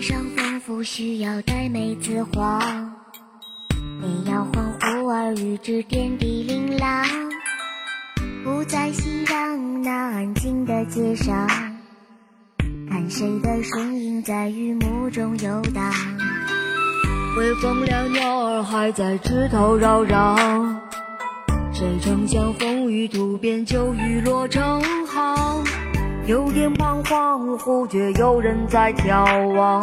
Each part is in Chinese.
上丰富，需要呆妹子黄。你要欢呼而与之点滴琳琅，不再熙攘那安静的街上，看谁的身影在雨幕中游荡。微风凉，鸟儿还在枝头绕绕。谁曾想风雨突变，就雨落成行？有点彷徨，忽觉有人在眺望，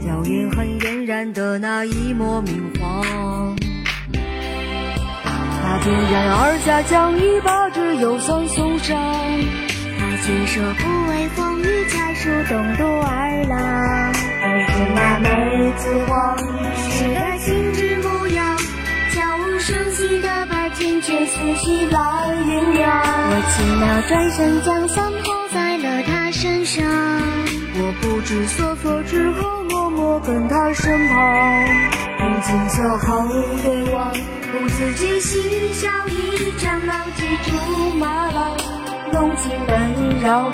硝烟很嫣然的那一抹明黄。他竟然而下将一把纸又算送上，他却说不为风雨才树东渡儿郎。而是那妹子黄是个心之模样，悄无声息的把天却思绪来酝酿。我轻描转身将伞抛在了他身上，我不知所措只好默默跟他身旁，用青色后对望，不自觉心笑一张浪迹竹马郎，浓情围绕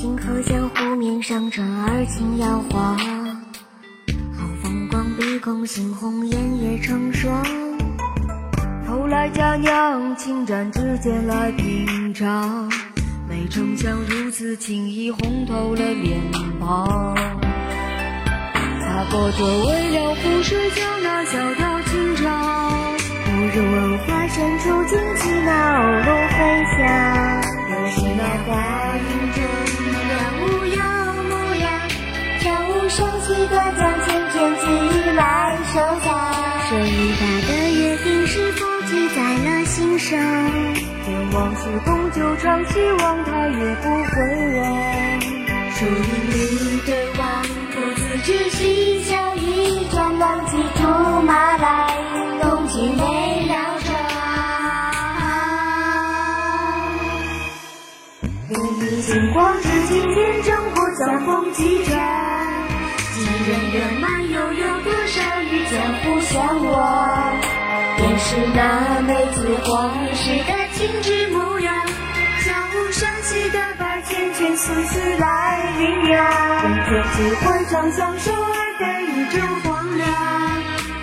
着。河江湖面上，船儿轻摇晃，好风光，碧空猩红，颜也成双。偷来佳酿，轻展指尖来品尝，没成想如此轻易红透了脸庞。擦过这微凉湖水，将那小调轻唱，不如问花深处，惊起那鸥鹭飞翔。上？愿往事终究长，希望他也不会忘。树林里对望，不自知心笑一转，忘记竹马来，浓情围绕着。你一星光之今天，正火相逢几着。人人漫悠，是那妹子黄是个情之模样，悄无声息的把缱绻思绪来酝酿。人间几回长相守，而非一阵荒凉。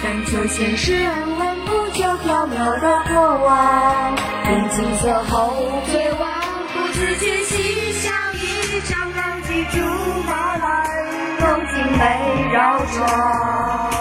但求现实安稳，不求缥缈的过往。任景色后最望，不自觉嬉笑一场，浪迹竹马来。围绕着。